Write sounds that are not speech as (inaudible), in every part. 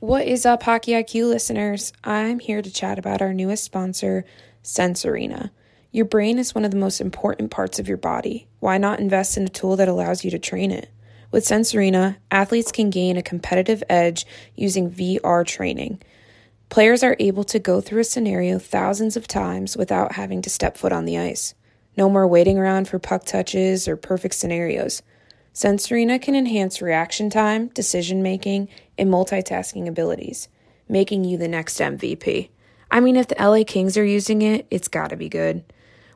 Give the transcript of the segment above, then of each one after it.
What is up, Hockey IQ listeners? I'm here to chat about our newest sponsor, Sense Arena. Your brain is one of the most important parts of your body. Why not invest in a tool that allows you to train it? With Sense Arena, athletes can gain a competitive edge using VR training. Players are able to go through a scenario thousands of times without having to step foot on the ice. No more waiting around for puck touches or perfect scenarios. Sense Arena can enhance reaction time, decision making, and multitasking abilities, making you the next MVP. I mean, if the LA Kings are using it, it's gotta be good.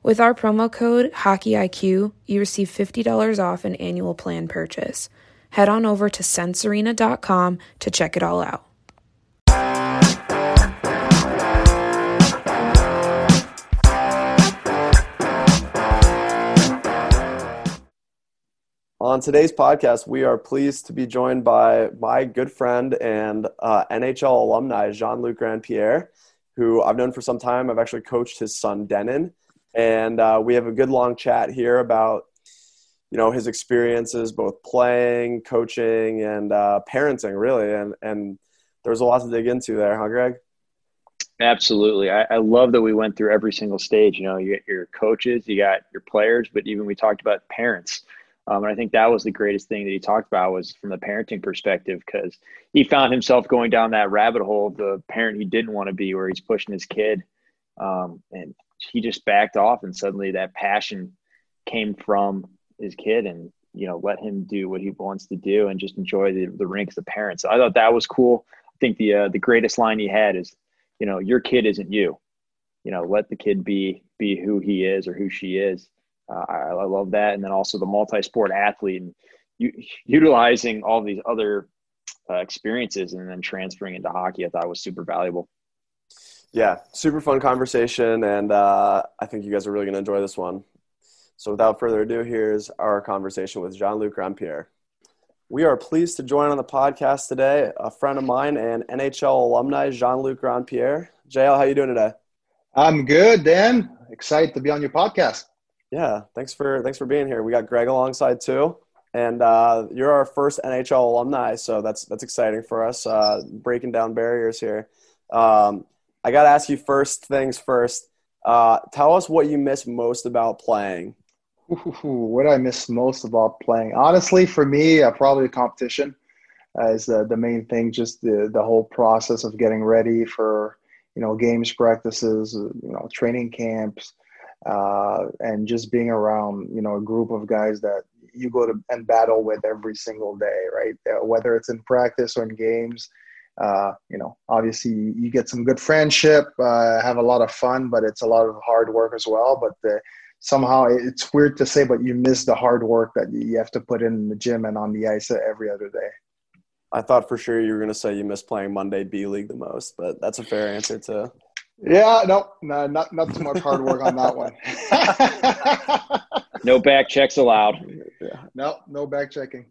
With our promo code HockeyIQ, you receive $50 off an annual plan purchase. Head on over to sensearena.com to check it all out. On today's podcast, we are pleased to be joined by my good friend and uh, NHL alumni, Jean Luc Grandpierre, who I've known for some time. I've actually coached his son, Denon. And uh, we have a good long chat here about you know his experiences both playing coaching and uh, parenting really. And and there's a lot to dig into there huh greg? Absolutely. I, I, love that we went through every single stage. You know you get your coaches you got your players but even we talked about parents um, and I think that was the greatest thing that he talked about was from the parenting perspective because he found himself going down that rabbit hole of the parent he didn't want to be, where he's pushing his kid, um, and he just backed off, and suddenly that passion came from his kid, and you know let him do what he wants to do and just enjoy the, the rink as a parent. So I thought that was cool. I think the uh, the greatest line he had is, you know, your kid isn't you. You know, let the kid be be who he is or who she is uh, I, I, love that. And then also the multi-sport athlete and you, utilizing all these other uh, experiences and then transferring into hockey, I thought was super valuable. Yeah, super fun conversation, and uh, I think you guys are really going to enjoy this one. So, without further ado, here's our conversation with Jean Luc Grandpierre. We are pleased to join on the podcast today a friend of mine and NHL alumni, Jean Luc Grandpierre. JL, how you doing today? I'm good, Dan. Excited to be on your podcast. Yeah, thanks for thanks for being here. We got Greg alongside too, and uh, you're our first NHL alumni, so that's that's exciting for us. Uh, breaking down barriers here. Um, I got to ask you first things first. Uh, tell us what you miss most about playing. Ooh, what I miss most about playing, honestly, for me, uh, probably the competition uh, is the the main thing. Just the the whole process of getting ready for you know games, practices, you know training camps uh, and just being around you know a group of guys that you go to and battle with every single day right uh, whether it's in practice or in games uh, you know obviously you get some good friendship uh, have a lot of fun but it's a lot of hard work as well but the, somehow it's weird to say but you miss the hard work that you have to put in the gym and on the ice every other day I thought for sure you were going to say you miss playing Monday B League the most, but that's a fair answer too. Yeah, no, no, not not too much hard work on that one. (laughs) no back checks allowed. Yeah, no, no back checking.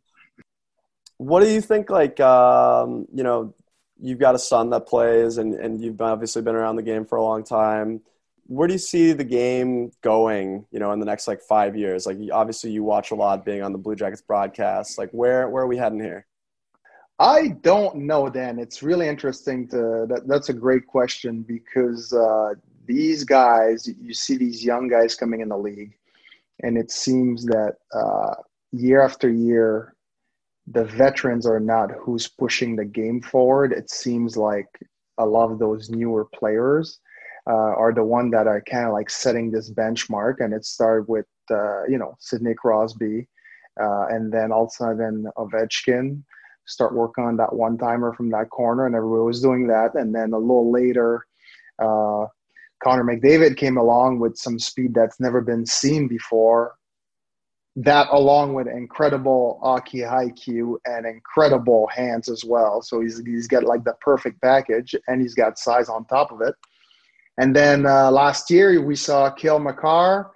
What do you think? Like, um, you know, you've got a son that plays, and and you've obviously been around the game for a long time. Where do you see the game going? You know, in the next like five years. Like, obviously, you watch a lot, being on the Blue Jackets broadcast. Like, where where are we heading here? I don't know, Dan. It's really interesting to that. That's a great question because uh, these guys, you see these young guys coming in the league, and it seems that uh, year after year, the veterans are not who's pushing the game forward. It seems like a lot of those newer players uh, are the one that are kind of like setting this benchmark, and it started with uh, you know Sidney Crosby, uh, and then all of Ovechkin start working on that one timer from that corner, and everybody was doing that. And then a little later, uh, Connor McDavid came along with some speed that's never been seen before. That, along with incredible hockey IQ and incredible hands as well. So he's he's got like the perfect package, and he's got size on top of it. And then uh, last year we saw Cale Makar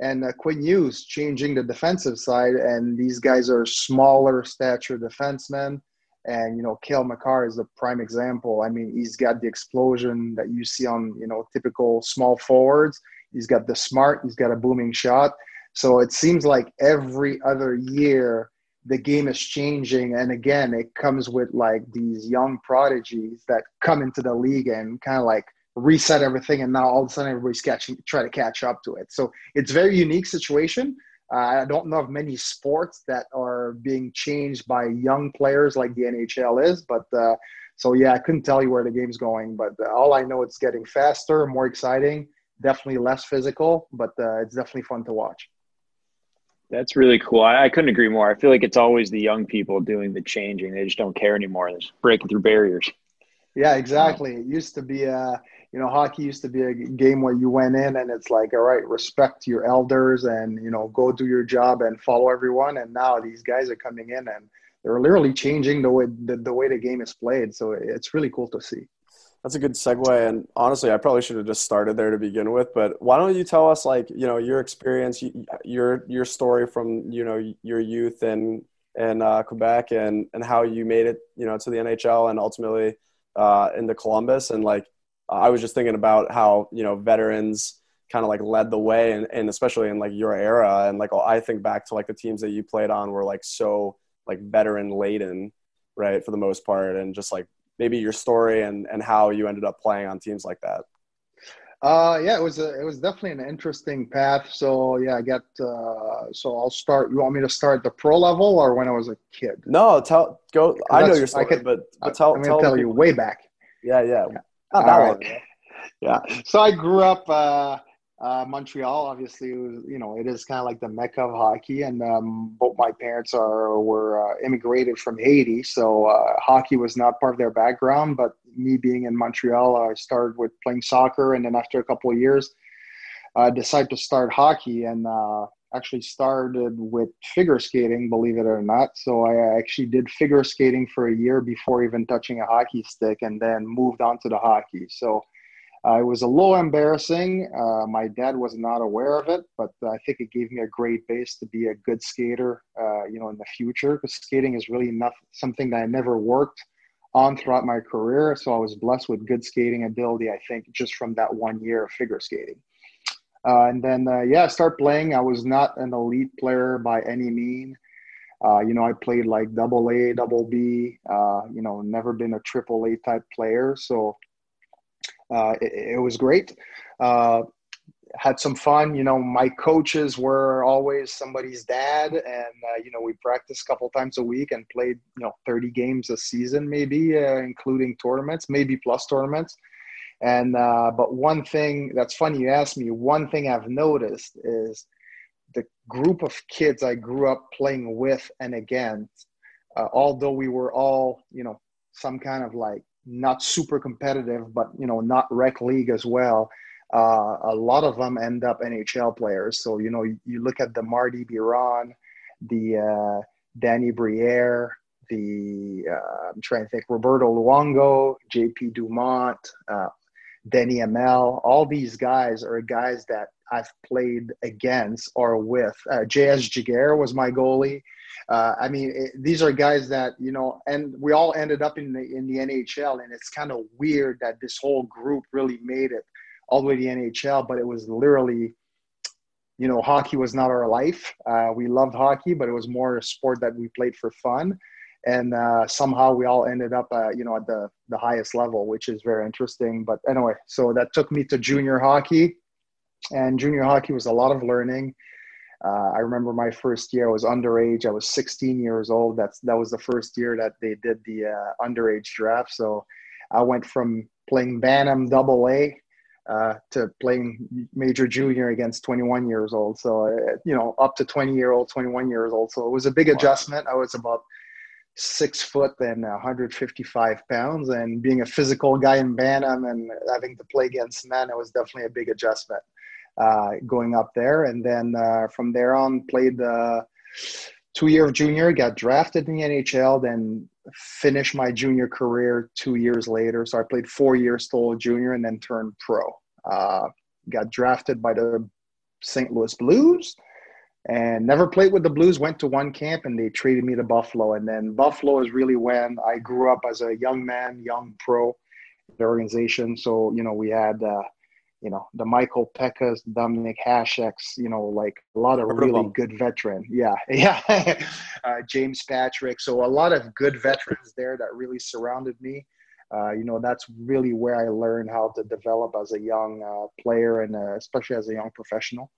and uh, Quinn Hughes changing the defensive side. And these guys are smaller stature defensemen. And you know, Cale Makar is a prime example. I mean, he's got the explosion that you see on you know typical small forwards. He's got the smart. He's got a booming shot. So it seems like every other year the game is changing and again it comes with like these young prodigies that come into the league and kind of like reset everything and now all of a sudden everybody's catching try to catch up to it so it's very unique situation uh, i don't know of many sports that are being changed by young players like the nhl is but uh, so yeah i couldn't tell you where the game's going but uh, all i know it's getting faster more exciting definitely less physical but uh, it's definitely fun to watch that's really cool. I, I, couldn't agree more. I feel like it's always the young people doing the changing. They just don't care anymore. They're breaking through barriers. Yeah, exactly. It used to be a, you know, hockey used to be a game where you went in and it's like, all right, respect your elders and, you know, go do your job and follow everyone. And now these guys are coming in and they're literally changing the way the, the way the game is played. So it's really cool to see. That's a good segue. And honestly, I probably should have just started there to begin with. But why don't you tell us, like, you know, your experience, your your story from you know your youth in in uh, Quebec, and and how you made it, you know, to the NHL and ultimately uh, into Columbus. And like, I was just thinking about how you know veterans kind of like led the way, and, and especially in like your era. And like, I think back to like the teams that you played on were like so like veteran laden, right, for the most part, and just like maybe your story and and how you ended up playing on teams like that. Uh, yeah, it was a, it was definitely an interesting path. So yeah, I got uh, so I'll start. You want me to start the pro level or when I was a kid? No, tell go. I know your story, could, but, but tell. I'm gonna tell, tell you way back. Yeah, yeah. yeah. Not that long. Yeah. So I grew up. Uh, uh, Montreal, obviously, was, you know, it is kind of like the mecca of hockey, and um, both my parents are were uh, immigrated from Haiti, so uh, hockey was not part of their background. But me being in Montreal, I started with playing soccer, and then after a couple of years, I decided to start hockey, and uh, actually started with figure skating, believe it or not. So I actually did figure skating for a year before even touching a hockey stick, and then moved on to the hockey. So uh, it was a little embarrassing. Uh, my dad was not aware of it, but I think it gave me a great base to be a good skater, uh, you know, in the future. Because skating is really not something that I never worked on throughout my career. So I was blessed with good skating ability. I think just from that one year of figure skating. Uh, and then, uh, yeah, start playing. I was not an elite player by any mean. Uh, you know, I played like double A, double B. you know, never been a triple A type player. So uh, it, it, was great. Uh, had some fun. You know, my coaches were always somebody's dad, and uh, you know, we practiced a couple times a week and played you know 30 games a season, maybe uh, including tournaments, maybe plus tournaments. And uh, but one thing that's funny you asked me. One thing I've noticed is the group of kids I grew up playing with and against. Uh, although we were all you know some kind of like not super competitive, but you know, not rec league as well. Uh, a lot of them end up NHL players. So you know, you, you look at the Marty Biron, the uh, Danny Briere, the uh, I'm trying to think Roberto Luongo, JP Dumont, uh, Denny Hamel. All these guys are guys that I've played against or with. Uh, JS Giguère was my goalie. Uh, I mean, it, these are guys that you know, and we all ended up in the in the NHL, and it's kind of weird that this whole group really made it all the way to the NHL, but it was literally, you know, hockey was not our life. Uh, we loved hockey, but it was more a sport that we played for fun, and uh, somehow we all ended up, uh, you know, at the the highest level, which is very interesting. But anyway, so that took me to junior hockey, and junior hockey was a lot of learning uh, I remember my first year. I was underage. I was 16 years old. That's that was the first year that they did the uh, underage draft. So I went from playing Bantam Double A uh, to playing Major Junior against 21 years old. So uh, you know, up to 20 year old, 21 years old. So it was a big adjustment. I was about six foot and 155 pounds, and being a physical guy in Bantam and having to play against men, it was definitely a big adjustment uh, going up there. And then uh, from there on, played the two year of junior, got drafted in the NHL, then finished my junior career two years later. So I played four years still junior and then turned pro. Uh, got drafted by the St. Louis Blues and never played with the Blues. Went to one camp and they traded me to Buffalo. And then Buffalo is really when I grew up as a young man, young pro, the organization. So, you know, we had, uh, you know the Michael Pecas, Dominik Hasek's, you know, like a lot of really good veteran. Yeah, (laughs) yeah. uh, James Patrick. So a lot of good veterans there that really surrounded me. Uh, you know, that's really where I learned how to develop as a young uh, player and uh, especially as a young professional.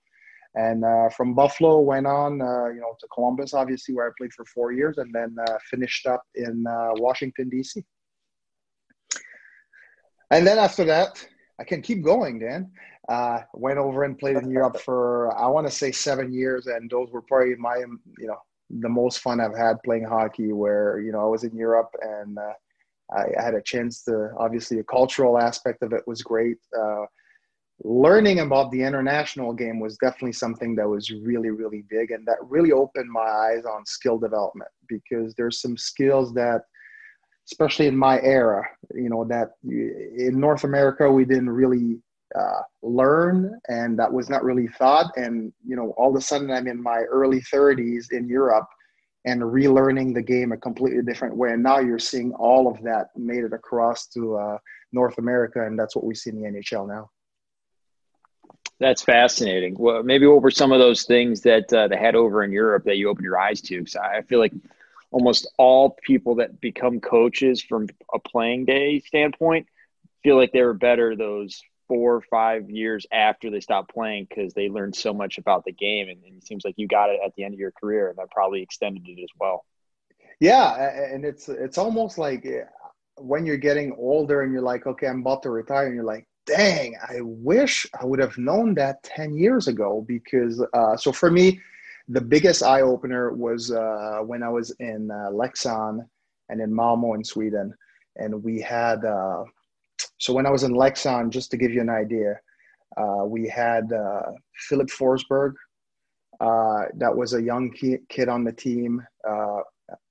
And uh, from Buffalo, went on, uh, you know, to Columbus, obviously, where I played for four years, and then finished up in Washington D.C. And then after that, I can keep going, Dan. Uh, went over and played in Europe for I want to say seven years, and those were probably my you know the most fun I've had playing hockey. Where you know I was in Europe and uh, I, I, had a chance to obviously the cultural aspect of it was great. Uh, learning about the international game was definitely something that was really really big, and that really opened my eyes on skill development because there's some skills that especially in my era, you know, that in North America, we didn't really uh, learn and that was not really thought. And, you know, all of a sudden I'm in my early 30s in Europe and relearning the game a completely different way. And now you're seeing all of that made it across to uh, North America. And that's what we see in the NHL now. That's fascinating. Well, maybe what were some of those things that uh, they had over in Europe that you opened your eyes to? Because I feel like almost all people that become coaches from a playing day standpoint feel like they were better those four or five years after they stopped playing because they learned so much about the game and, and, it seems like you got it at the end of your career and that probably extended it as well yeah and it's it's almost like eh, when you're getting older and you're like okay i'm about to retire and you're like dang i wish i would have known that 10 years ago because uh, so for me the biggest eye opener was uh, when I was in uh, Leksand and in Malmo in Sweden, and we had. Uh, so when I was in Leksand, just to give you an idea, uh, we had uh, Filip Forsberg. That was a young kid on the team.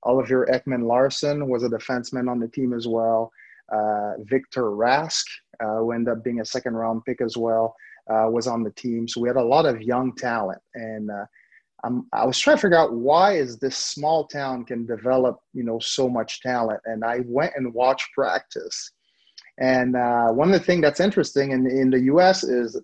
Oliver Ekman-Larsson was a defenseman on the team as well. Victor Rask, who ended up being a second round pick as well, was on the team. So we had a lot of young talent, and I'm, I was trying to figure out why is this small town can develop, you know, so much talent. And I went and watched practice. And uh, one of the things that's interesting in, in the U.S. is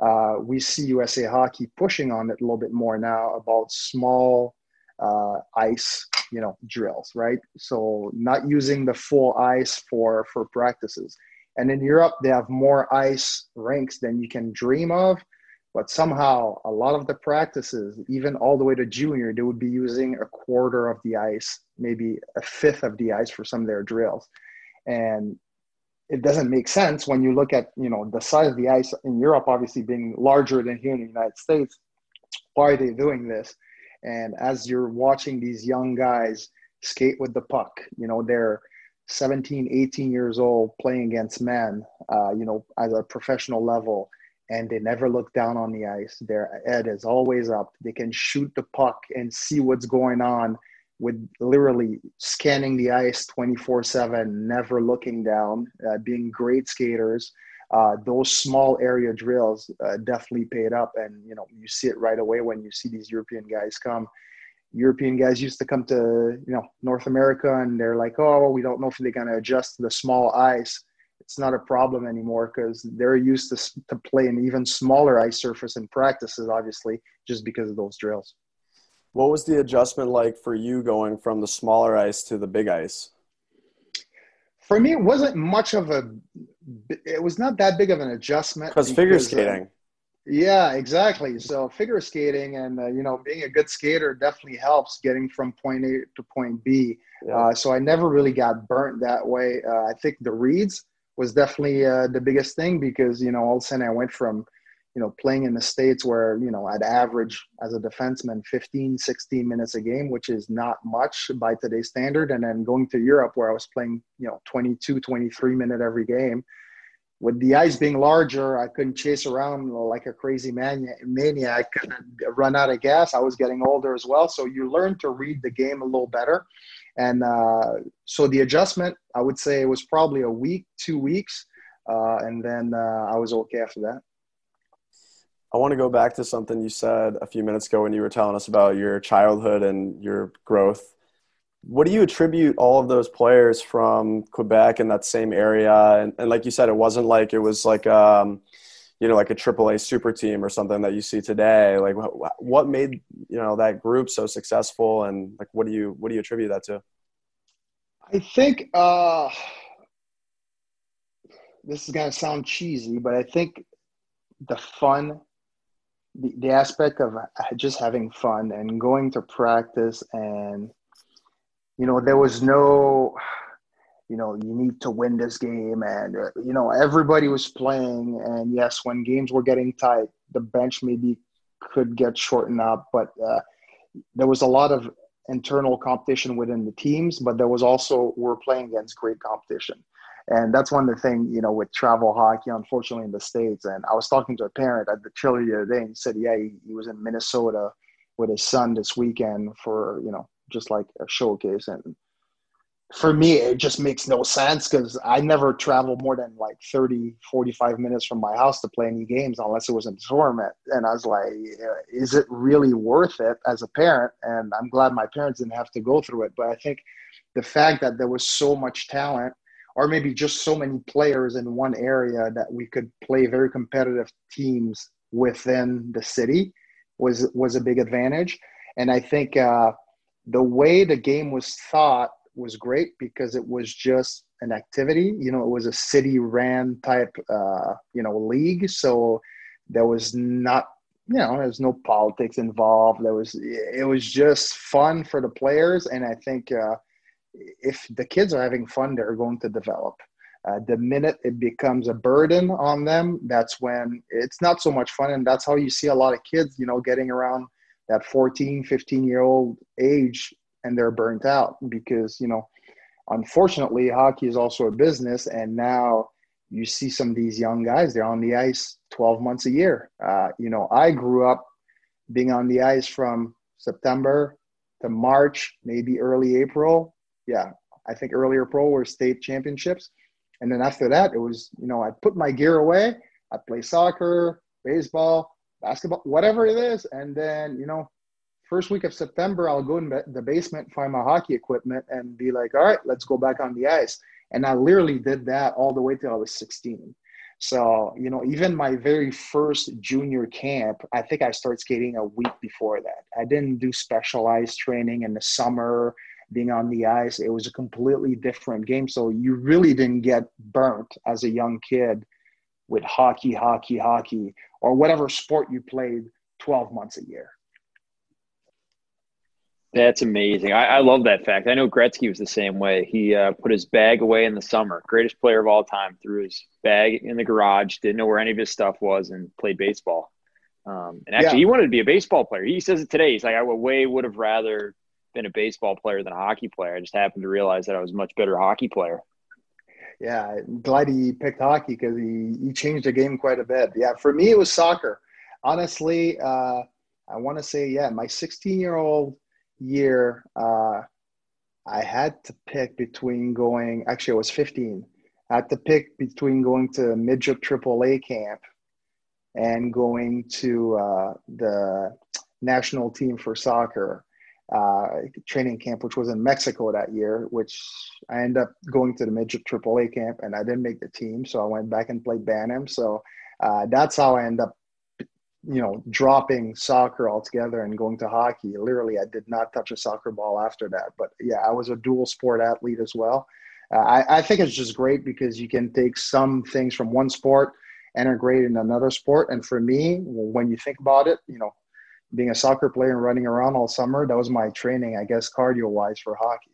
uh, we see USA Hockey pushing on it a little bit more now about small uh, ice, you know, drills, right? So not using the full ice for for practices. And in Europe, they have more ice rinks than you can dream of but somehow a lot of the practices even all the way to junior they would be using a quarter of the ice maybe a fifth of the ice for some of their drills. And it doesn't make sense when you look at you know the size of the ice in europe obviously being larger than here in the united states why are they doing this? And as you're watching these young guys skate with the puck you know they're 17 18 years old playing against men uh, you know at a professional level and they never look down on the ice. Their head is always up. They can shoot the puck and see what's going on with literally scanning the ice 24 7, never looking down, uh, being great skaters. Uh, those small area drills uh, definitely paid up. And, you know, you see it right away when you see these European guys come. European guys used to come to, you know, North America and they're like, oh, we don't know if they're going to adjust to the small ice it's not a problem anymore because they're used to, to play an even smaller ice surface in practices, obviously, just because of those drills. What was the adjustment like for you going from the smaller ice to the big ice? For me, it wasn't much of a. It was not that big of an adjustment because figure uh, skating. Uh, yeah, exactly. So figure skating and uh, you know being a good skater definitely helps getting from point A to point B. Yeah. Uh, so I never really got burnt that way. Uh, I think the reads was definitely uh, the biggest thing because you know all of a sudden I went from you know playing in the states where you know I'd average as a defenseman 15 16 minutes a game which is not much by today's standard and then going to Europe where I was playing you know 22 23 minute every game with the ice being larger, I couldn't chase around like a crazy mani- maniac, run out of gas. I was getting older as well. So you learn to read the game a little better. And uh, so the adjustment, I would say, it was probably a week, two weeks, uh, and then uh, I was okay after that. I want to go back to something you said a few minutes ago when you were telling us about your childhood and your growth. What do you attribute all of those players from Quebec in that same area? And, and like you said, it wasn't like it was like um, you know like a AAA super team or something that you see today. Like what made you know that group so successful? And like what do you what do you attribute that to? I think uh this is to sound cheesy but i think the fun the aspect of just having fun and going to practice and you know there was no you know you need to win this game. And uh, you know everybody was playing. And yes when games were getting tight the bench maybe could get shortened up. But uh, there was a lot of internal competition within the teams but there was also we're playing against great competition. And that's one of the things you know with travel hockey unfortunately in the states. And i was talking to a parent at the Chiller the other day and he said yeah he, he was in minnesota with his son this weekend for you know just like a showcase. And for me it just makes no sense because i never travel more than like 30 45 minutes from my house to play any games unless it was in a tournament. And i was like is it really worth it as a parent? And i'm glad my parents didn't have to go through it. But i think the fact that there was so much talent or maybe just so many players in one area that we could play very competitive teams within the city was was a big advantage. And i think uh, the way the game was thought was great because it was just an activity. You know, it was a city ran type, uh, you know, league. So there was not, you know, there was no politics involved. There was, it was just fun for the players. And I think uh, if the kids are having fun, they're going to develop. Uh, the minute it becomes a burden on them, that's when it's not so much fun. And that's how you see a lot of kids, you know, getting around that 14, 15 year old age and they're burnt out because, you know, unfortunately, hockey is also a business. And now you see some of these young guys, they're on the ice 12 months a year. Uh, you know, I grew up being on the ice from September to March, maybe early April. Yeah, I think earlier April were state championships. And then after that, it was, you know, I'd put my gear away, I'd play soccer, baseball, basketball, whatever it is. And then, you know, first week of September, I'll go in the basement, find my hockey equipment, and be like, all right, let's go back on the ice. And I literally did that all the way till I was 16. So, you know, even my very first junior camp, I think I started skating a week before that. I didn't do specialized training in the summer, being on the ice. It was a completely different game. So you really didn't get burnt as a young kid with hockey, hockey, hockey, or whatever sport you played 12 months a year. That's amazing. I, I, love that fact. I know Gretzky was the same way. He uh, put his bag away in the summer. Greatest player of all time. Threw his bag in the garage. Didn't know where any of his stuff was, and played baseball. Um, and actually, yeah. he wanted to be a baseball player. He says it today. He's like, I would way would have rather been a baseball player than a hockey player. I just happened to realize that I was a much better hockey player. Yeah, I'm glad he picked hockey because he, he changed the game quite a bit. Yeah, for me, it was soccer. Honestly, uh, I want to say, yeah, my 16 year old year, uh, I had to pick between going, actually, I was 15. I had to pick between going to midget AAA camp and going to uh, the national team for soccer uh, training camp, which was in Mexico that year, which I ended up going to the midget AAA camp and I didn't make the team. So I went back and played Bantam. So uh, that's how I ended up you know, dropping soccer altogether and going to hockey. Literally, I did not touch a soccer ball after that. But yeah, I was a dual sport athlete as well. Uh, I, I think it's just great because you can take some things from one sport, and integrate in another sport. And for me, when you think about it, you know, being a soccer player and running around all summer, that was my training, I guess, cardio wise for hockey.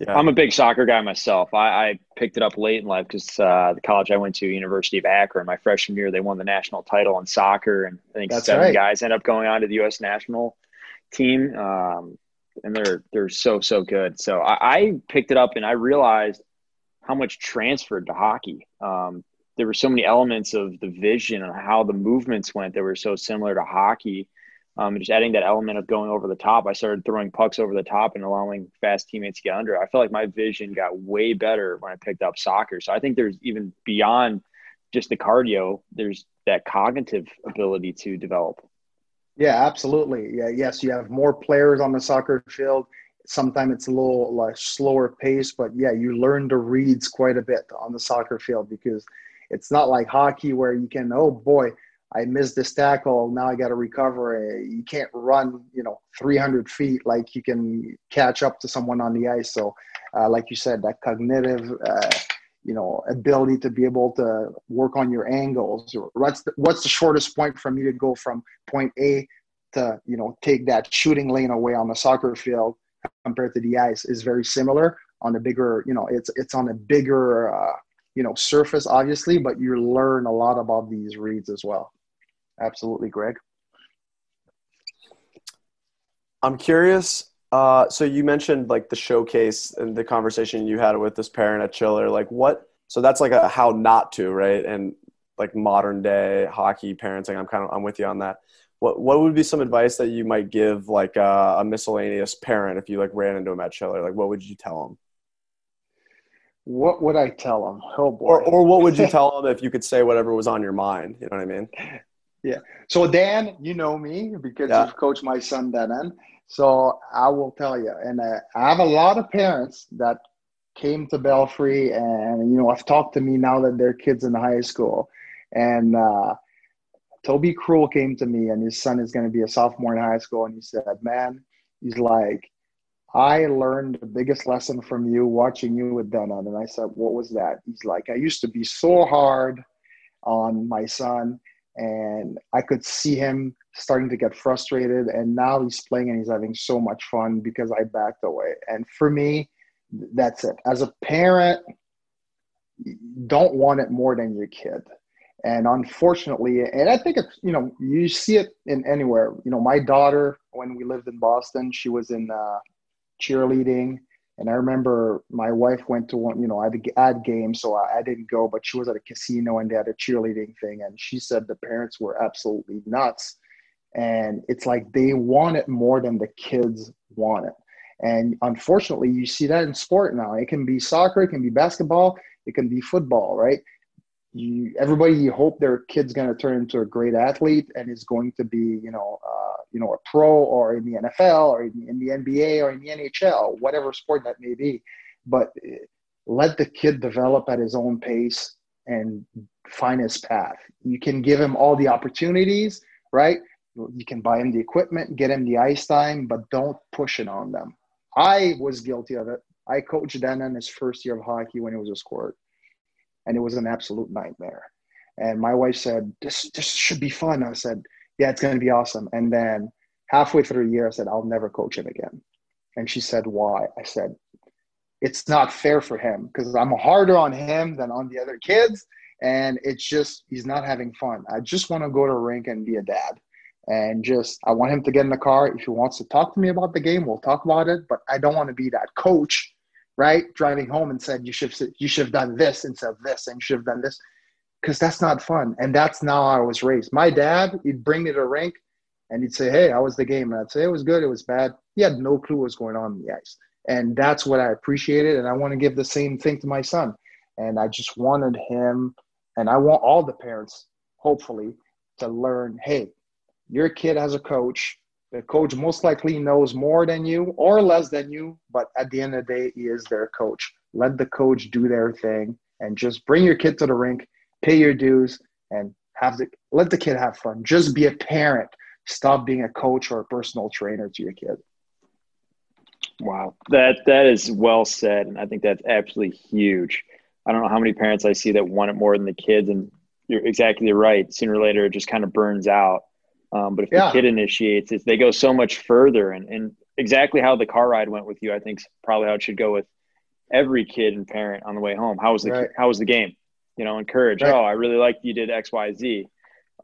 Yeah. I'm a big soccer guy myself. I, I picked it up late in life because uh, the college I went to, University of Akron, my freshman year, they won the national title in soccer, and I think That's seven right. guys end up going on to the U.S. national team, um, and they're they're so so good. So I, I, picked it up, and I realized how much transferred to hockey. Um, there were so many elements of the vision and how the movements went that were so similar to hockey um, just adding that element of going over the top. I started throwing pucks over the top and allowing fast teammates to get under. I felt like my vision got way better when I picked up soccer. So I think there's even beyond just the cardio, there's that cognitive ability to develop. Yeah, absolutely. Yeah, yes, you have more players on the soccer field. Sometimes it's a little like slower pace, but yeah, you learn the reads quite a bit on the soccer field because It's not like hockey where you can, oh boy, I missed this tackle. Now I got to recover. You can't run, you know, 300 feet like you can catch up to someone on the ice. So, uh, like you said, that cognitive, uh, you know, ability to be able to work on your angles. What's the, what's the shortest point from you to go from point A to, you know, take that shooting lane away on the soccer field compared to the ice is very similar on a bigger, you know, it's it's on a bigger, uh, you know, surface obviously, but you learn a lot about these reads as well. Absolutely, Greg. I'm curious. Uh, so you mentioned like the showcase and the conversation you had with this parent at Chiller. Like what? So that's like a how not to, right? And like modern day hockey parenting. I'm kind of I'm with you on that. What what would be some advice that you might give like a, a miscellaneous parent if you like ran into him at Chiller? Like what would you tell him? What would I tell them? Oh boy. Or, or what would you (laughs) tell them if you could say whatever was on your mind? You know what I mean? Yeah. So Dan, you know me because yeah. you've coached my son then. So I will tell you, and uh, I have a lot of parents that came to Belfry, and you know, I've talked to me now that their kids in high school, and uh, Toby Cruel came to me, and his son is going to be a sophomore in high school, and he said, "Man, he's like." I learned the biggest lesson from you watching you with Denon. And I said, What was that? He's like, I used to be so hard on my son and I could see him starting to get frustrated. And now he's playing and he's having so much fun because I backed away. And for me, that's it. As a parent, don't want it more than your kid. And unfortunately, and I think it's, you know, you see it in anywhere. You know, my daughter, when we lived in Boston, she was in uh, cheerleading and I remember my wife went to one, you know, I had a ad game, so I, I, didn't go, but she was at a casino and they had a cheerleading thing. And she said the parents were absolutely nuts. And it's like they want it more than the kids want it. And unfortunately, you see that in sport now. It can be soccer, it can be basketball, it can be football, right? You, everybody you hope their kid's going to turn into a great athlete and is going to be, you know, uh, you know, a pro or in the NFL or in the NBA or in the NHL, whatever sport that may be. But eh, let the kid develop at his own pace and find his path. You can give him all the opportunities, right? You can buy him the equipment, get him the ice time, but don't push it on them. I was guilty of it. I coached Dan in his first year of hockey when he was a squirt, and it was an absolute nightmare. And my wife said, "This this should be fun." I said, yeah, it's going to be awesome. And then halfway through the year, I said, I'll never coach him again. And she said, why? I said, it's not fair for him because I'm harder on him than on the other kids. And it's just, he's not having fun. I just want to go to a rink and be a dad. And just, I want him to get in the car. If he wants to talk to me about the game, we'll talk about it. But I don't want to be that coach, right? Driving home and said, you should, you should have done this instead of this, and you should have done this because that's not fun. And that's not how I was raised. My dad, he'd bring me to the rink and he'd say, Hey, how was the game? And I'd say, It was good, it was bad. He had no clue what was going on in the ice. And that's what I appreciated. And I want to give the same thing to my son. And I just wanted him, and I want all the parents, hopefully, to learn hey, your kid has a coach. The coach most likely knows more than you or less than you, but at the end of the day, he is their coach. Let the coach do their thing and just bring your kid to the rink pay your dues, and have the let the kid have fun. Just be a parent. Stop being a coach or a personal trainer to your kid. Wow, that that is well said, and I think that's absolutely huge. I don't know how many parents I see that want it more than the kids, and you're exactly right. Sooner or later, it just kind of burns out. Um, but if yeah. the kid initiates it, they go so much further. And, and exactly how the car ride went with you, I think, is probably how it should go with every kid and parent on the way home. How was the right. how was the game? You know, encourage. Right. Oh, I really like you did X, Y, Z.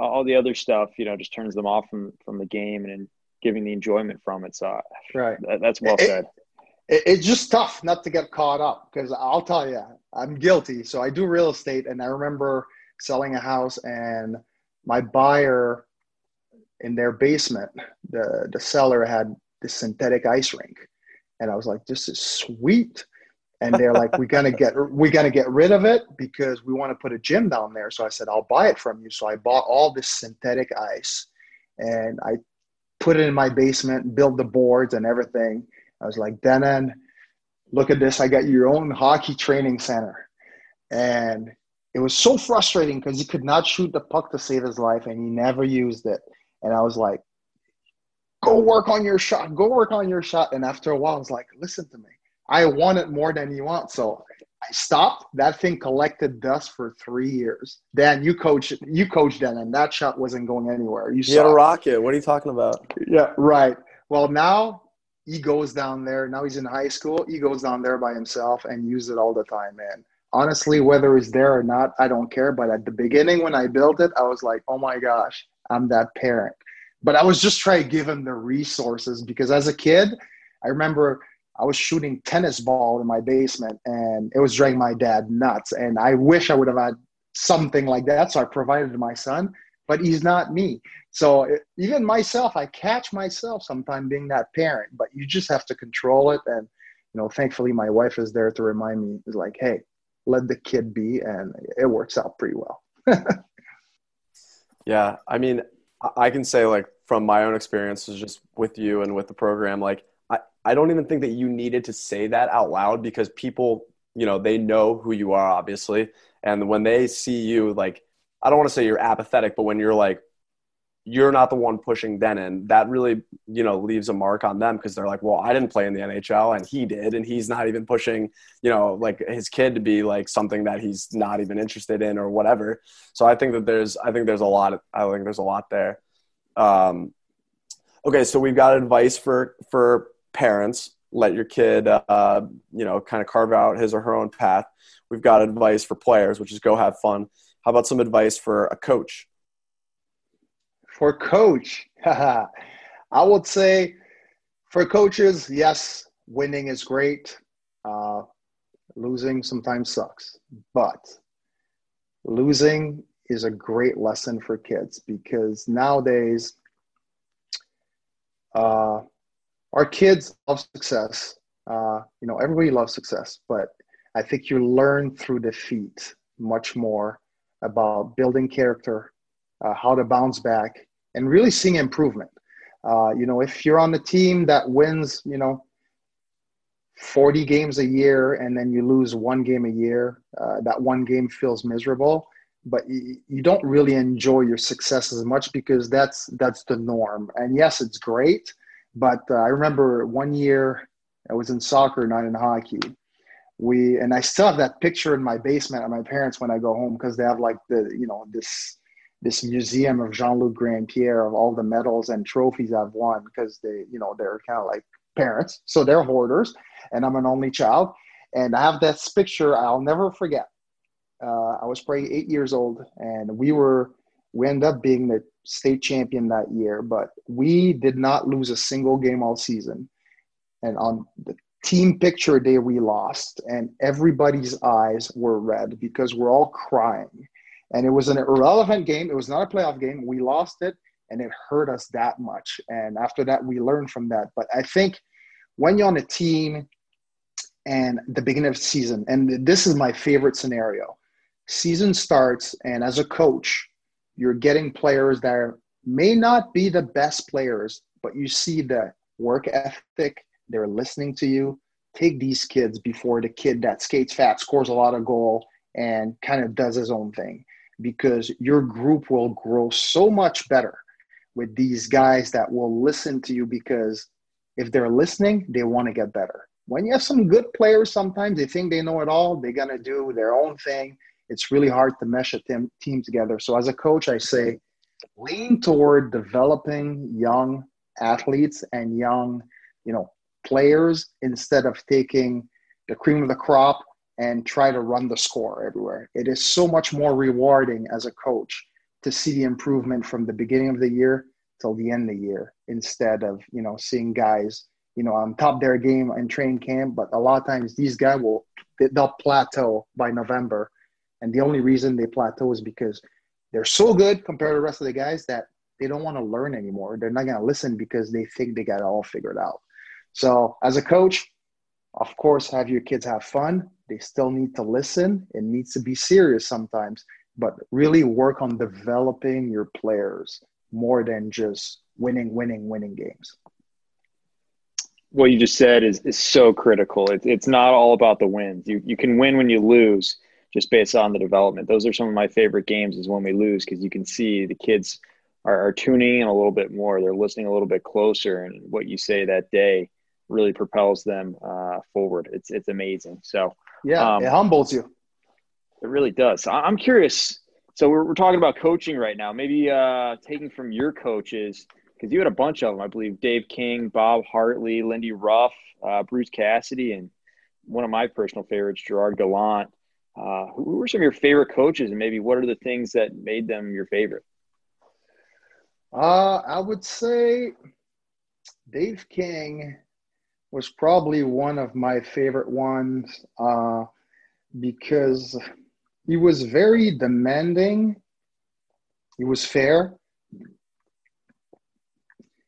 All the other stuff, you know, just turns them off from from the game and giving the enjoyment from it. So, right, that, that's well it, said. It, it's just tough not to get caught up because I'll tell you, I'm guilty. So I do real estate, and I remember selling a house, and my buyer in their basement, the the seller had this synthetic ice rink, and I was like, "This is sweet." And they're like we gotta get we gotta get rid of it because we want to put a gym down there so i said i'll buy it from you so i bought all this synthetic ice and i put it in my basement build the boards and everything i was like denon look at this i got your own hockey training center and it was so frustrating because he could not shoot the puck to save his life and he never used it. And I was like, go work on your shot, go work on your shot. And after a while, I was like, listen to me. I want it more than you want. So I stopped. That thing collected dust for three years. Dan, you coached you coached then, and that shot wasn't going anywhere. You he had a rocket. What are you talking about? Yeah, right. Well, now he goes down there. Now he's in high school. He goes down there by himself and uses it all the time, man. Honestly, whether it's there or not, I don't care. But at the beginning, when I built it, I was like, oh my gosh, I'm that parent. But I was just trying to give him the resources because as a kid, I remember I was shooting tennis ball in my basement and it was driving my dad nuts. And I wish I would have had something like that. So I provided my son, but he's not me. So even myself, I catch myself sometimes being that parent, but you just have to control it. And, you know, thankfully my wife is there to remind me, is like, hey, let the kid be. And it works out pretty well. (laughs) yeah. I mean, I can say like from my own experiences just with you and with the program, like I, don't even think that you needed to say that out loud because people, you know, they know who you are, obviously. And when they see you, like, I don't want to say you're apathetic, but when you're like, you're not the one pushing Denon, that really, you know, leaves a mark on them because they're like, well, I didn't play in the NHL and he did. And he's not even pushing, you know, like his kid to be like something that he's not even interested in or whatever. So I think that there's, I think there's a lot, of, I think there's a lot there. Um, okay. So we've got advice for, for parents let your kid uh, you know kind of carve out his or her own path. We've got advice for players which is go have fun. How about some advice for a coach? For coach (laughs) i would say for coaches yes winning is great. Uh, losing sometimes sucks but losing is a great lesson for kids because nowadays uh, our kids love success. Uh, you know, everybody loves success, but I think you learn through defeat much more about building character, uh, how to bounce back, and really seeing improvement. Uh, you know, if you're on the team that wins, you know, 40 games a year and then you lose one game a year, uh, that one game feels miserable. But you, you don't really enjoy your success as much because that's that's the norm. And yes, it's great, but uh, I remember one year I was in soccer, not in hockey. We and I still have that picture in my basement at my parents when I go home because they have like the you know this this museum of Jean-Luc Grand-Pierre of all the medals and trophies I've won because they you know they're kind of like parents, so they're hoarders, and I'm an only child, and I have this picture I'll never forget. Uh, I was probably eight years old, and we were we ended up being the state champion that year, but we did not lose a single game all season. And on the team picture day, we lost, and everybody's eyes were red because we're all crying. And it was an irrelevant game. It was not a playoff game. We lost it, and it hurt us that much. And after that, we learned from that. But I think when you're on a team and the beginning of the season, and this is my favorite scenario season starts, and as a coach, you're getting players that may not be the best players, but you see the work ethic, they're listening to you. Take these kids before the kid that skates fat, scores a lot of goal, and kind of does his own thing because your group will grow so much better with these guys that will listen to you because if they're listening, they want to get better. When you have some good players, sometimes they think they know it all, they're going to do their own thing it's really hard to mesh a team, team together. So as a coach, I say lean toward developing young athletes and young, you know, players instead of taking the cream of the crop and try to run the score everywhere. It is so much more rewarding as a coach to see the improvement from the beginning of the year till the end of the year instead of, you know, seeing guys, you know, on top their game in training camp. But a lot of times these guys will, they'll plateau by November and the only reason they plateau is because they're so good compared to the rest of the guys that they don't want to learn anymore. They're not going to listen because they think they got it all figured out. So, as a coach, of course, have your kids have fun. They still need to listen. It needs to be serious sometimes, but really work on developing your players more than just winning, winning, winning games. What you just said is, is so critical. It, it's not all about the wins. You, you can win when you lose just based on the development. Those are some of my favorite games is when we lose because you can see the kids are, are tuning in a little bit more. They're listening a little bit closer, and what you say that day really propels them uh, forward. It's it's amazing. So yeah, um, it humbles you. It really does. I'm curious. So we're, we're talking about coaching right now. Maybe uh, taking from your coaches because you had a bunch of them. I believe Dave King, Bob Hartley, Lindy Ruff, uh, Bruce Cassidy, and one of my personal favorites, Gerard Gallant. Uh, who were some of your favorite coaches, and maybe what are the things that made them your favorite? Uh, I would say Dave King was probably one of my favorite ones uh, because he was very demanding. He was fair.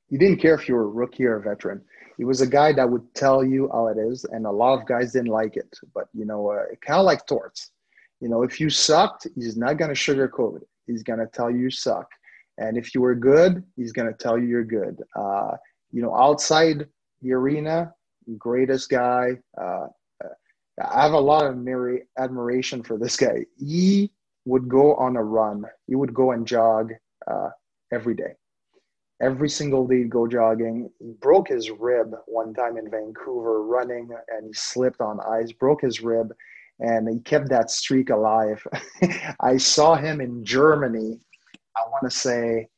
He didn't care if you were a rookie or a veteran. He was a guy that would tell you how it is, and a lot of guys didn't like it. But you know, uh, kind of like Torts. You know, if you sucked, he's not gonna sugarcoat it. He's gonna tell you you suck. And if you were good, he's gonna tell you you're good. Uh, you know, outside the arena, greatest guy. Uh, I have a lot of admiration for this guy. He would go on a run. He would go and jog uh, every day. Every single day, go jogging. He broke his rib one time in Vancouver running, and he slipped on ice, broke his rib, and he kept that streak alive. (laughs) I saw him in Germany. I want to say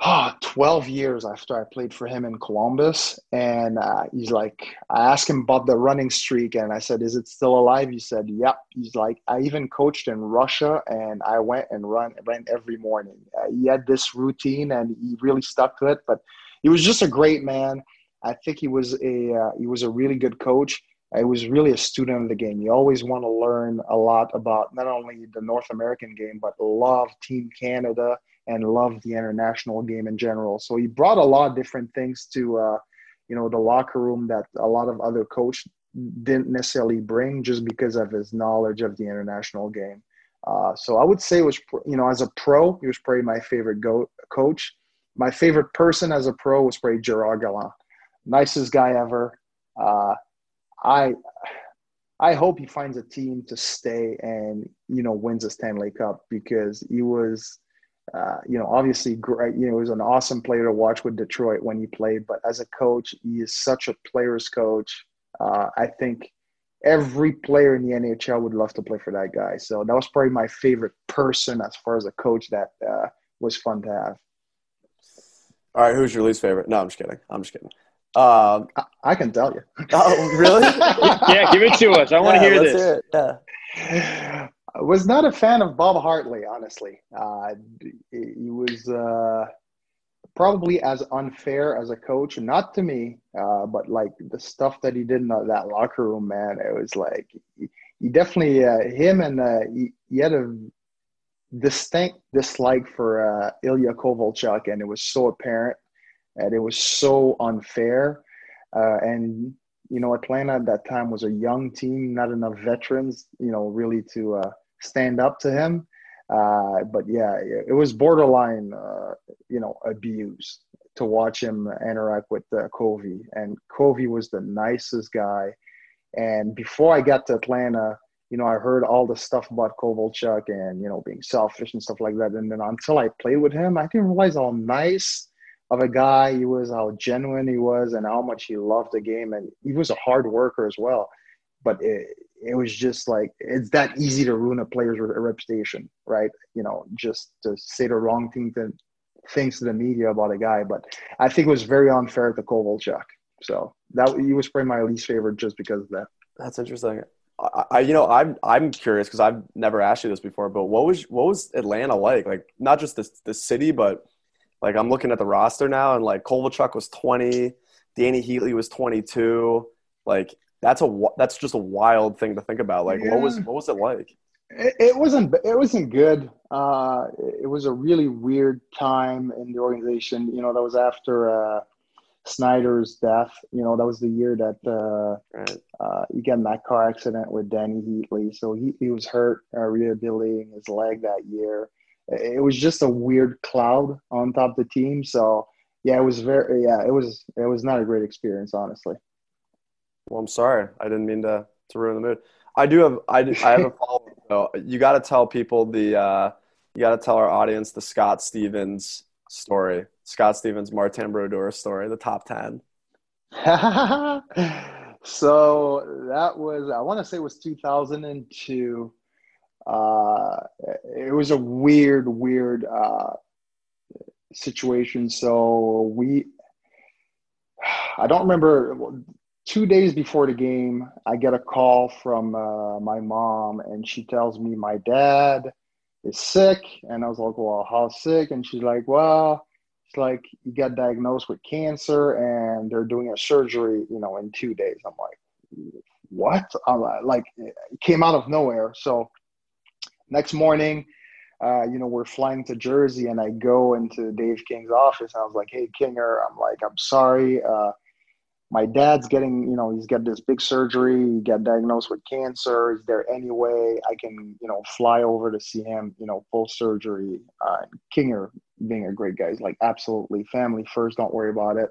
oh, 12 years after I played for him in Columbus. And uh, he's like, I asked him about the running streak and I said, Is it still alive? He said, Yep. He's like, I even coached in Russia and I went and run, ran every morning. Uh, he had this routine and he really stuck to it. But he was just a great man. I think he was a uh, he was a really good coach. I was really a student of the game. You always want to learn a lot about not only the North American game, but love Team Canada and loved the international game in general. So he brought a lot of different things to, uh, you know, the locker room that a lot of other coach didn't necessarily bring just because of his knowledge of the international game. Uh, so I would say was, you know, as a pro, he was probably my favorite go- coach. My favorite person as a pro was probably Gerard Gallant. Nicest guy ever. Uh, I I hope he finds a team to stay and you know wins a Stanley Cup because he was uh, you know, obviously great. You know, he was an awesome player to watch with Detroit when he played. But as a coach, he is such a player's coach. Uh, I think every player in the NHL would love to play for that guy. So that was probably my favorite person as far as a coach that uh, was fun to have. All right, who's your least favorite? No, I'm just kidding. I'm just kidding. Um, I, I, can tell you. Oh, really? (laughs) yeah, give it to us. I want to hear this. Hear yeah. I was not a fan of Bob Hartley, honestly. Uh, he was uh, probably as unfair as a coach, not to me, uh, but like the stuff that he did in that locker room, man, it was like he, he definitely uh, him and uh, he, he, had a distinct dislike for uh, Ilya Kovalchuk, and it was so apparent, and it was so unfair, and you know, Atlanta at that time was a young team, not enough veterans, you know, really to uh, stand up to him. Uh, but yeah, it was borderline, uh, you know, abuse to watch him interact with uh, Covey. And Covey was the nicest guy. And before I got to Atlanta, you know, I heard all the stuff about Kovalchuk and, you know, being selfish and stuff like that. And then until I played with him, I didn't realize how nice of a guy he was, how genuine he was, and how much he loved the game. And he was a hard worker as well. But it, it was just like it's that easy to ruin a player's reputation, right? You know, just to say the wrong thing to things to the media about a guy. But I think it was very unfair to Kovalchuk. So that he was probably my least favorite just because of that. That's interesting. I, you know, I'm I'm curious because I've never asked you this before. But what was what was Atlanta like? Like not just the the city, but like I'm looking at the roster now, and like Kovalchuk was 20, Dany Heatley was 22. Like that's a that's just a wild thing to think about. Like, yeah. what was what was it like? It, it wasn't it wasn't good. Uh, it was a really weird time in the organization. You know, that was after uh, Snyder's death. You know, that was the year that uh, right. uh, he got in that car accident with Dany Heatley. So he, he was hurt uh, rehabilitating his leg that year. It was just a weird cloud on top of the team. So yeah, it was very yeah, it was it was not a great experience, honestly. Well, I'm sorry. I didn't mean to, to ruin the mood. I do have I, I have a (laughs) follow Oh, you got to tell people the uh, you got to tell our audience the Scott Stevens story. Scott Stevens, Martin Brodeur story, the top ten. (laughs) so that was I want to say it was 2002. Uh, it was a weird, weird uh, situation. So we, I don't remember. Two days before the game, I get a call from uh, my mom, and she tells me my dad is sick. And I was like, "Well, how sick?" And she's like, "Well." It's like he got diagnosed with cancer and they're doing a surgery, you know, in two days. I'm like, what? I'm like, it came out of nowhere. So next morning, uh, you know, we're flying to Jersey and I go into Dave King's office. And I was like, hey, Kinger, I'm like, I'm sorry. Uh, my dad's getting, you know, he's got this big surgery. He got diagnosed with cancer. Is there any way I can, you know, fly over to see him, you know, full surgery? Uh, Kinger, being a great guy, he's like, absolutely, family first. Don't worry about it.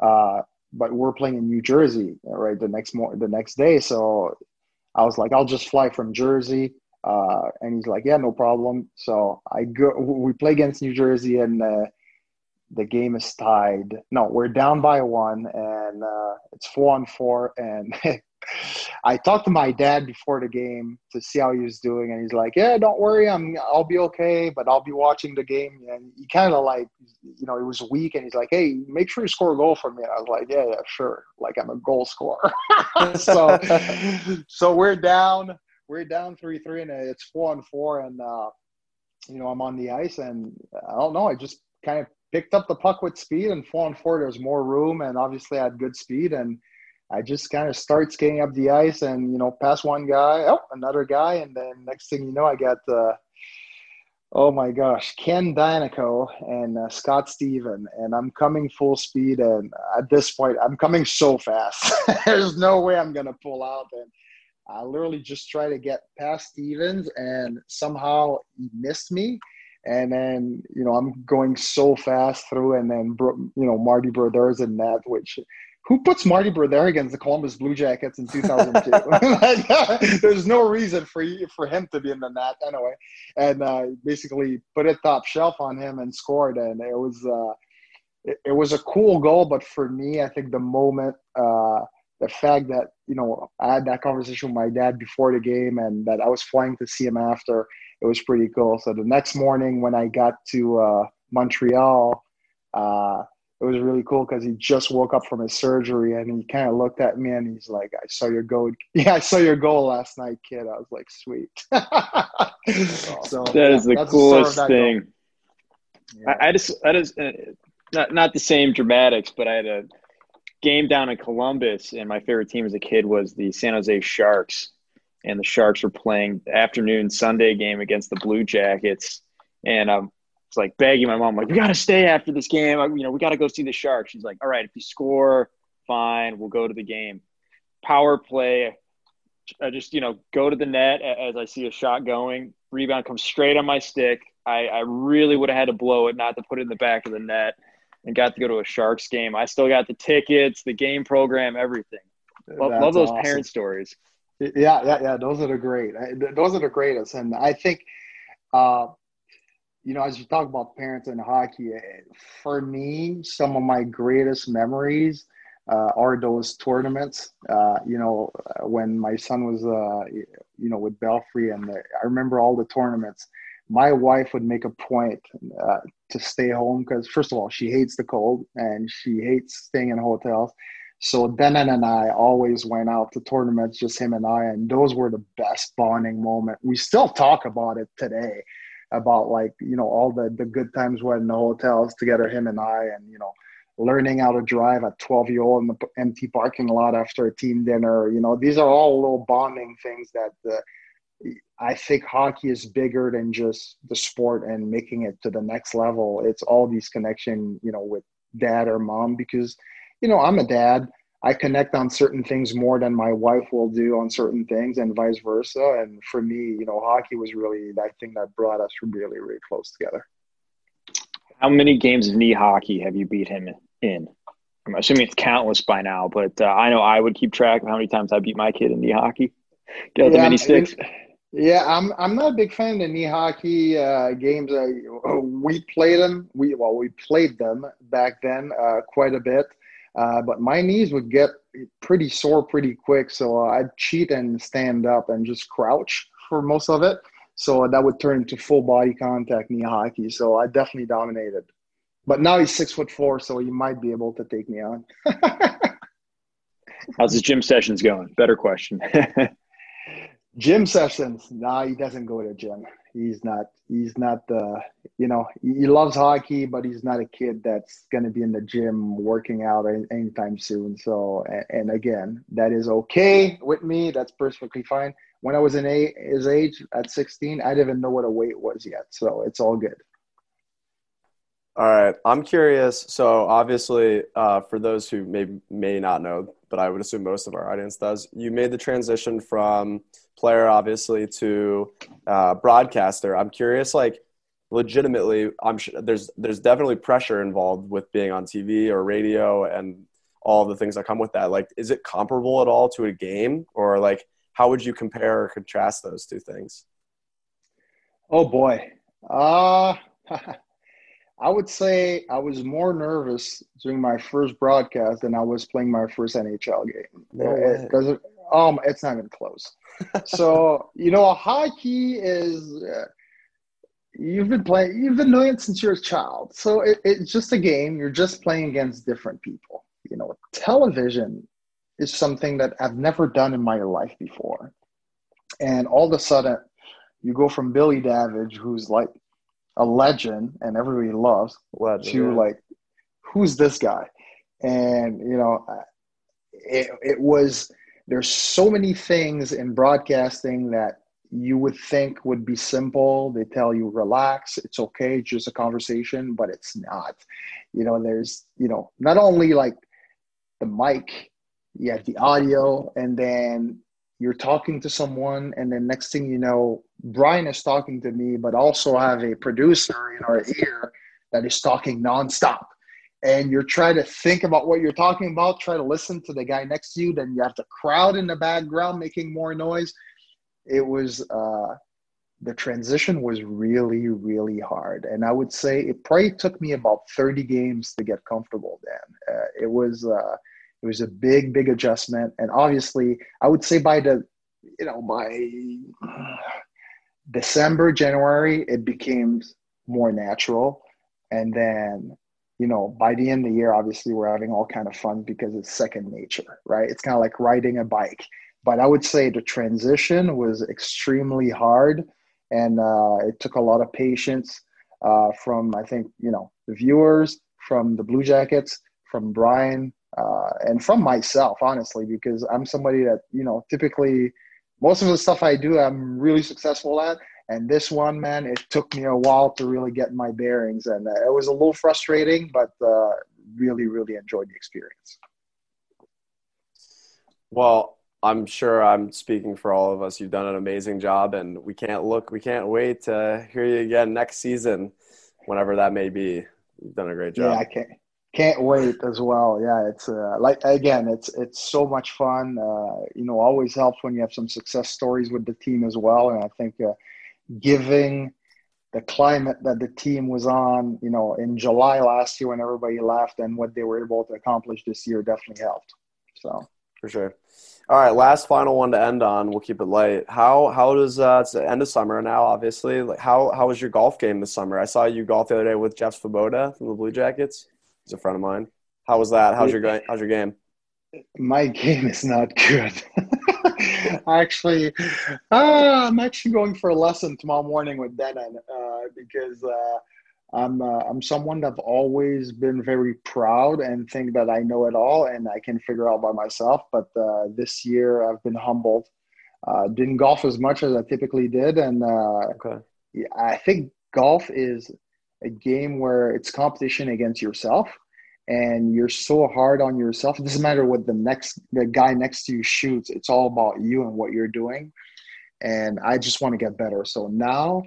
Uh, but we're playing in New Jersey, right? The next more, the next day. So I was like, I'll just fly from Jersey. Uh, and he's like, yeah, no problem. So I go, we play against New Jersey and, uh, the game is tied. No, we're down by one, and uh, it's four on four. And (laughs) I talked to my dad before the game to see how he was doing, and he's like, "Yeah, don't worry, I'm I'll be okay, but I'll be watching the game." And he kind of like, you know, he was weak, and he's like, "Hey, make sure you score a goal for me." And I was like, "Yeah, yeah, sure." Like I'm a goal scorer. (laughs) so, (laughs) so we're down, we're down three three, and it's four on four, and uh, you know, I'm on the ice, and I don't know, I just kind of picked up the puck with speed and four on four there was more room and obviously I had good speed and I just kind of start skating up the ice and you know pass one guy oh another guy. And then next thing you know I got uh, oh my gosh Ken Daneyko and uh, Scott Steven. And I'm coming full speed and at this point I'm coming so fast. (laughs) There's no way I'm gonna pull out. And I literally just try to get past Stevens and somehow he missed me and then you know I'm going so fast through, and then you know Marty Brodeur's in net, which who puts Marty Brodeur against the Columbus Blue Jackets in 2002? (laughs) (laughs) like, (laughs) there's no reason for for him to be in the net anyway, and uh, basically put it top shelf on him and scored, and it was uh, it, it, was a cool goal, but for me, I think the moment. Uh, the fact that you know I had that conversation with my dad before the game, and that I was flying to see him after, it was pretty cool. So the next morning when I got to uh, Montreal, uh, it was really cool because he just woke up from his surgery and he kind of looked at me and he's like, "I saw your goal. (laughs) Yeah, I saw your goal last night, kid." I was like, "Sweet." (laughs) so that is the coolest thing. Yeah. I, I, just, I just, uh, not not the same dramatics, but I had a game down in Columbus, and my favorite team as a kid was the San Jose Sharks and the Sharks were playing afternoon Sunday game against the Blue Jackets, and um, it's like begging my mom, like, we got to stay after this game. You know, we got to go see the Sharks. She's like, all right, if you score, fine, we'll go to the game. Power play, I just you know go to the net as I see a shot going. Rebound comes straight on my stick. I, I really would have had to blow it not to put it in the back of the net, and got to go to a Sharks game. I still got the tickets, the game program, everything. Love, love those awesome. parent stories. Yeah, yeah, yeah. Those are the great. Those are the greatest, and I think, uh, you know, as you talk about parents and hockey, eh, for me, some of my greatest memories uh, are those tournaments. Uh, you know, when my son was, uh, you know, with Belfry, and the, I remember all the tournaments. My wife would make a point uh, to stay home because, first of all, she hates the cold and she hates staying in hotels so Denon and I always went out to tournaments, just him and I, and those were the best bonding moment. We still talk about it today, about like you know all the the good times we had in the hotels together, him and I, and you know learning how to drive at 12 year old in the empty parking lot after a team dinner. You know these are all little bonding things that. Uh, I think hockey is bigger than just the sport and making it to the next level. It's all these connection, you know, with dad or mom because you know, I'm a dad. I connect on certain things more than my wife will do on certain things, and vice versa. And for me, you know, hockey was really that thing that brought us really, really close together. How many games of knee hockey have you beat him in? I'm assuming it's countless by now, but uh, I know I would keep track of how many times I beat my kid in knee hockey. Get yeah, the mini sticks. Yeah, I'm. I'm not a big fan of the knee hockey uh, games. Uh, we played them. We well, we played them back then uh, quite a bit, uh, but my knees would get pretty sore pretty quick. So I'd cheat and stand up and just crouch for most of it. So that would turn into full body contact knee hockey. So I definitely dominated. But now he's six foot four, so he might be able to take me on. (laughs) How's his gym sessions going? Better question. (laughs) Gym sessions. Nah, he doesn't go to gym. He's not. He's not the. You know, he loves hockey, but he's not a kid that's going to be in the gym working out anytime soon. So, and again, that is okay with me. That's perfectly fine. When I was in a, his age at 16, I didn't even know what a weight was yet. So it's all good. All right, I'm curious. So obviously, uh, for those who may may not know, but I would assume most of our audience does, you made the transition from player obviously to uh, broadcaster. I'm curious, like legitimately, I'm sure there's there's definitely pressure involved with being on TV or radio and all the things that come with that. Like, is it comparable at all to a game, or like how would you compare or contrast those two things? Oh boy. Uh (laughs) I would say I was more nervous during my first broadcast than I was playing my first NHL game. Because no um, it's not even close. (laughs) so you know, hockey is uh, you've been playing, you've been doing it since you're a child. So it, it's just a game. You're just playing against different people. You know, television is something that I've never done in my life before, and all of a sudden, you go from Billy Davidge, who's like a legend and everybody loves legend, to yeah. like who's this guy? And you know it, it was there's so many things in broadcasting that you would think would be simple. They tell you relax it's okay it's just a conversation but it's not. You know there's you know not only like the mic you have the audio and then you're talking to someone and then next thing you know brian is talking to me but also have a producer in our ear that is talking nonstop. And you're trying to think about what you're talking about try to listen to the guy next to you then you have the crowd in the background making more noise. It was uh, the transition was really really hard. And i would say it probably took me about 30 games to get comfortable then uh, it was uh, it was a big, big adjustment. And obviously, I would say by the, you know, by December, January, it became more natural. And then, you know, by the end of the year, obviously, we're having all kind of fun because it's second nature, right? It's kind of like riding a bike. But I would say the transition was extremely hard, and uh, it took a lot of patience uh, from I think you know the viewers, from the Blue Jackets, from Brian, uh, and from myself, honestly, because I'm somebody that you know typically most of the stuff I do, I'm really successful at. And this one, man, it took me a while to really get my bearings, and uh, it was a little frustrating, but uh, really, really enjoyed the experience. Well, I'm sure I'm speaking for all of us. You've done an amazing job, and we can't look, we can't wait to hear you again next season, whenever that may be. You've done a great job. Yeah, I can't can't wait as well. Yeah it's uh, like again it's it's so much fun. Uh, you know always helps when you have some success stories with the team as well. And i think uh, giving the climate that the team was on you know in july last year when everybody left and what they were able to accomplish this year definitely helped. So. For sure. All right last final one to end on. We'll keep it light. How how does uh it's the end of summer now obviously. Like how how was your golf game this summer? I saw you golf the other day with jeff svoboda from the blue jackets He's a friend of mine. How was that? How's your game? how's your game? My game is not good. (laughs) actually, uh, I'm actually going for a lesson tomorrow morning with Denon uh, because uh, I'm uh, I'm someone that've always been very proud and think that I know it all and I can figure out by myself. But uh, this year I've been humbled. Uh, didn't golf as much as I typically did, and okay. I think golf is a game where it's competition against yourself and you're so hard on yourself. It doesn't matter what the next the guy next to you shoots. It's all about you and what you're doing. And I just want to get better. So now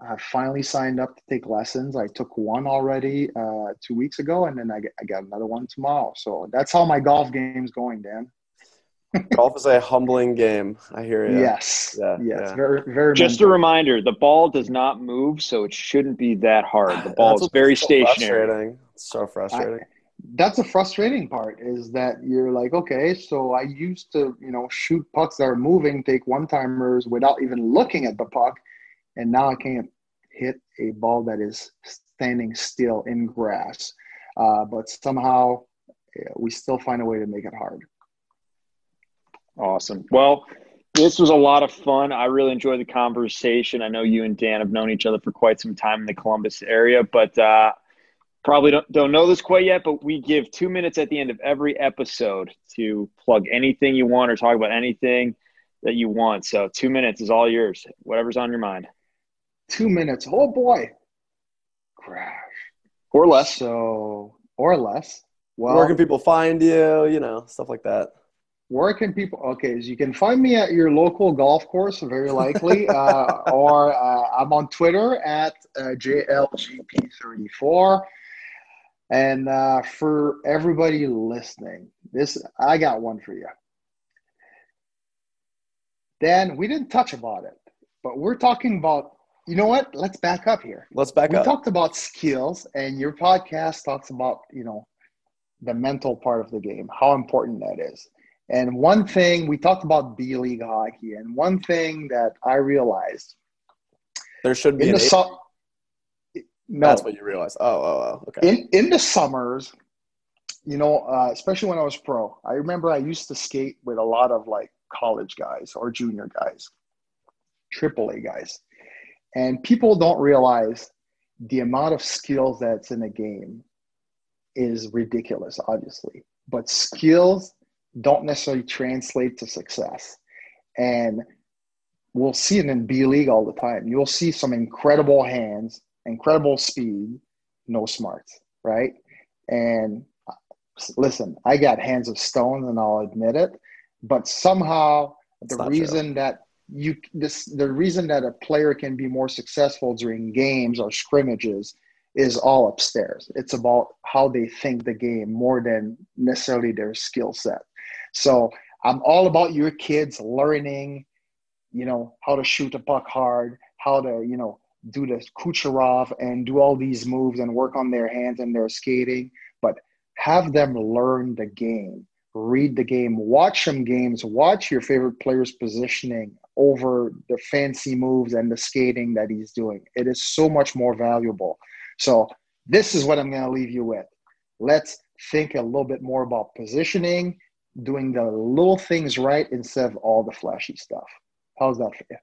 I finally signed up to take lessons. I took one already uh, two weeks ago, and then I, get, I got another one tomorrow. So that's how my golf game's going, Dan. Golf is a humbling game. I hear you. Yes. Yeah, yes. yeah. Very, very. Just a reminder: the ball does not move, so it shouldn't be that hard. The (sighs) ball That's is very so stationary. Frustrating. It's so frustrating. That's the frustrating part is that you're like, okay, so I used to, you know, shoot pucks that are moving, take one timers without even looking at the puck, and now I can't hit a ball that is standing still in grass. Uh, but somehow yeah, we still find a way to make it hard. Awesome. Well, this was a lot of fun. I really enjoyed the conversation. I know you and Dan have known each other for quite some time in the Columbus area, but uh, probably don't, don't know this quite yet. But we give two minutes at the end of every episode to plug anything you want or talk about anything that you want. So two minutes is all yours. Whatever's on your mind, Two minutes. Oh boy. Crash. or less. So, or less. Well, Where can people find you? You know, stuff like that. Where can people? Okay, so you can find me at your local golf course, very likely, (laughs) uh, or uh, I'm on Twitter at uh, JLGP34. And uh, for everybody listening, this I got one for you. Dan, we didn't touch about it, but we're talking about. You know what? Let's back up here. Let's back up. we talked about skills, and your podcast talks about you know the mental part of the game, how important that is. And one thing we talked about B League hockey, and one thing that I realized there should be in the summer, no, That's what you realize. Oh, oh, oh. Okay. in in the summers, you know, uh, especially when I was pro, I remember I used to skate with a lot of like college guys or junior guys, AAA guys, and people don't realize the amount of skills that's in a game is ridiculous, obviously, but skills don't necessarily translate to success, and we'll see it in B League all the time. You'll see some incredible hands, incredible speed, no smarts, right? And listen, I got hands of stone, and I'll admit it. But somehow, That's the reason that you this the reason that a player can be more successful during games or scrimmages is all upstairs. It's about how they think the game more than necessarily their skill set. So I'm all about your kids learning, you know, how to shoot a puck hard, how to, you know, do the Kucherov and do all these moves and work on their hands and their skating, but have them learn the game, read the game, watch some games, watch your favorite player's positioning over the fancy moves and the skating that he's doing. It is so much more valuable. So, this is what I'm going to leave you with. Let's think a little bit more about positioning, doing the little things right instead of all the flashy stuff. How's that for you?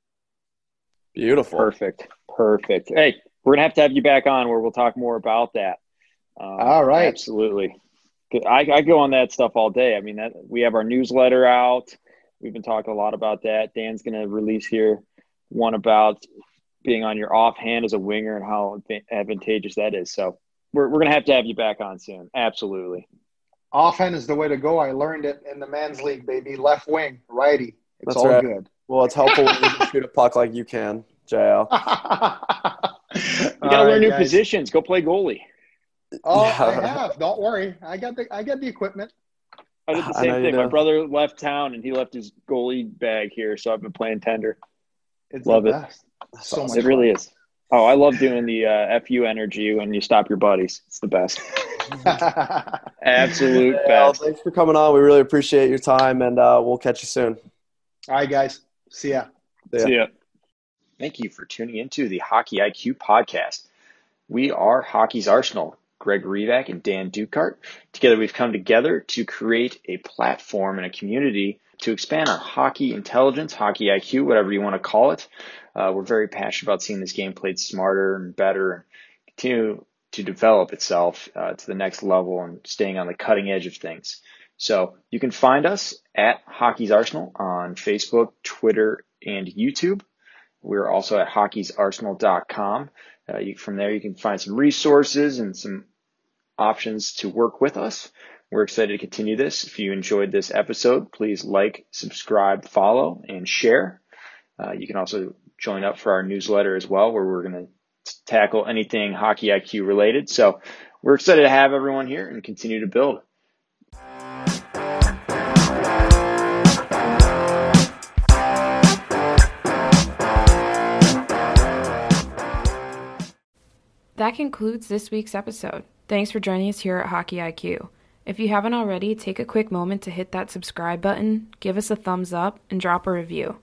Beautiful. Perfect. Perfect. Hey, we're gonna have to have you back on where we'll talk more about that. Um, All right. Absolutely. I, I go on that stuff all day. I mean, that we have our newsletter out. We've been talking a lot about that. Dan's gonna release here one about being on your offhand as a winger and how advantageous that is. So we're we're gonna have to have you back on soon. Absolutely. Offhand is the way to go. I learned it in the men's league, baby. Left wing, righty. It's That's all right. good. Well, it's helpful when you can shoot a puck like you can, JL. (laughs) You gotta learn new positions. Go play goalie. Oh, Yeah. I have. Don't worry. I got the I got the equipment. I did the I same know thing. My brother left town and he left his goalie bag here, so I've been playing tender. It's Love the it. best. So awesome. much It really is. Oh, I love doing the uh, fu energy when you stop your buddies. It's the best. (laughs) Absolute JL, best. thanks for coming on. We really appreciate your time, and uh, we'll catch you soon. all right, guys. See ya. Yeah. See ya. Thank you for tuning into the Hockey IQ podcast. We are Hockey's Arsenal. Greg Revac and Dan Dukart. Together, we've come together to create a platform and a community to expand on hockey intelligence, hockey IQ, whatever you want to call it. Uh, we're very passionate about seeing this game played smarter and better and continue to develop itself uh, to the next level and staying on the cutting edge of things. So you can find us at Hockey's Arsenal on Facebook, Twitter, and YouTube. We're also at hockeysarsenal.com. Uh, you, from there, you can find some resources and some options to work with us. We're excited to continue this. If you enjoyed this episode, please like, subscribe, follow, and share. Uh, you can also join up for our newsletter as well, where we're going to tackle anything hockey IQ related. So we're excited to have everyone here and continue to build. That concludes this week's episode. Thanks for joining us here at Hockey IQ. If you haven't already, take a quick moment to hit that subscribe button, give us a thumbs up, and drop a review.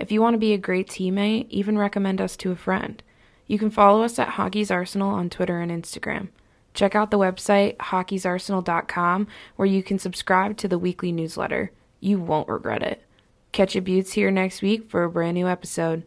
If you want to be a great teammate, even recommend us to a friend. You can follow us at Hockey's Arsenal on Twitter and Instagram. Check out the website hockeysarsenal.com where you can subscribe to the weekly newsletter. You won't regret it. Catch your buttes here next week for a brand new episode.